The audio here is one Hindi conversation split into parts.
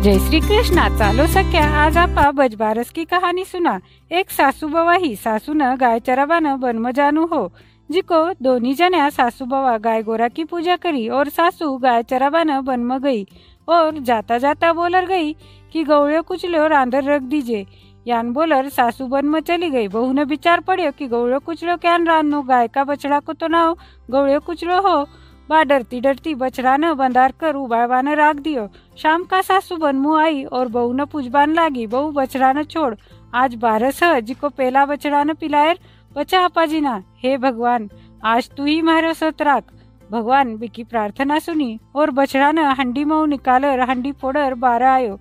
जय श्री कृष्णा चालो सख्या, आज आपा बजबारस की कहानी सुना। एक सासू बवा ही सासू न गाय चरावान बन जानू हो। जिको दोनों जन सासू बवा गाय गोरा की पूजा करी, और सासू गाय चरावान बन में गई, और जाता जाता बोलर गई कि गौड़ियो कुचलो रांधर रख दीजिए यान बोलर सासू बन में चली गई। बहू ने विचार पड़ियो कि गौड़ियो कुचलो क्या रांधनो गाय का बछड़ा को तो ना हो गौड़ियो कुचलो हो बा डरती डरती कर उबाड़वा ने राख दियो। शाम का सासू बनमू आई और बहू न पूजबान लागी। बहू न छोड़। आज बारस है को पहला बछड़ा न पिलायर। बचा आपा जी ना, हे भगवान, आज तू ही मारो सत राख भगवान, बिकी प्रार्थना सुनी और बछड़ा न हंडी मऊ निकाल हंडी फोड़र बारह आयो।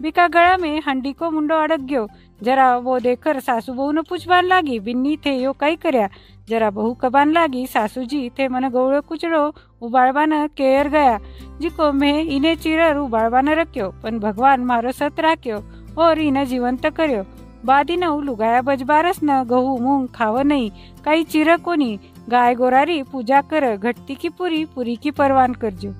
बिका गळा में हंडी को मुंडो अड़क गयो। जरा वो देखकर सासू बहू ने पूछबान लागी बिन्नी थे यो कई कर्या। जरा बहू कबान लागी सासू जी थे मन गौड़ो कुचड़ो उबाळवान केयर गया। जिको मैं इने चिरर न रख्यो पण भगवान मारो सत राख्यो और इने जीवंत कर्यो। बादी नऊ लुगाया बजबारस न गहू मूंग खाव नाही काही चिर कोणी गाय गोरारी पूजा कर घटती की पुरी पुरी की परवान करजो।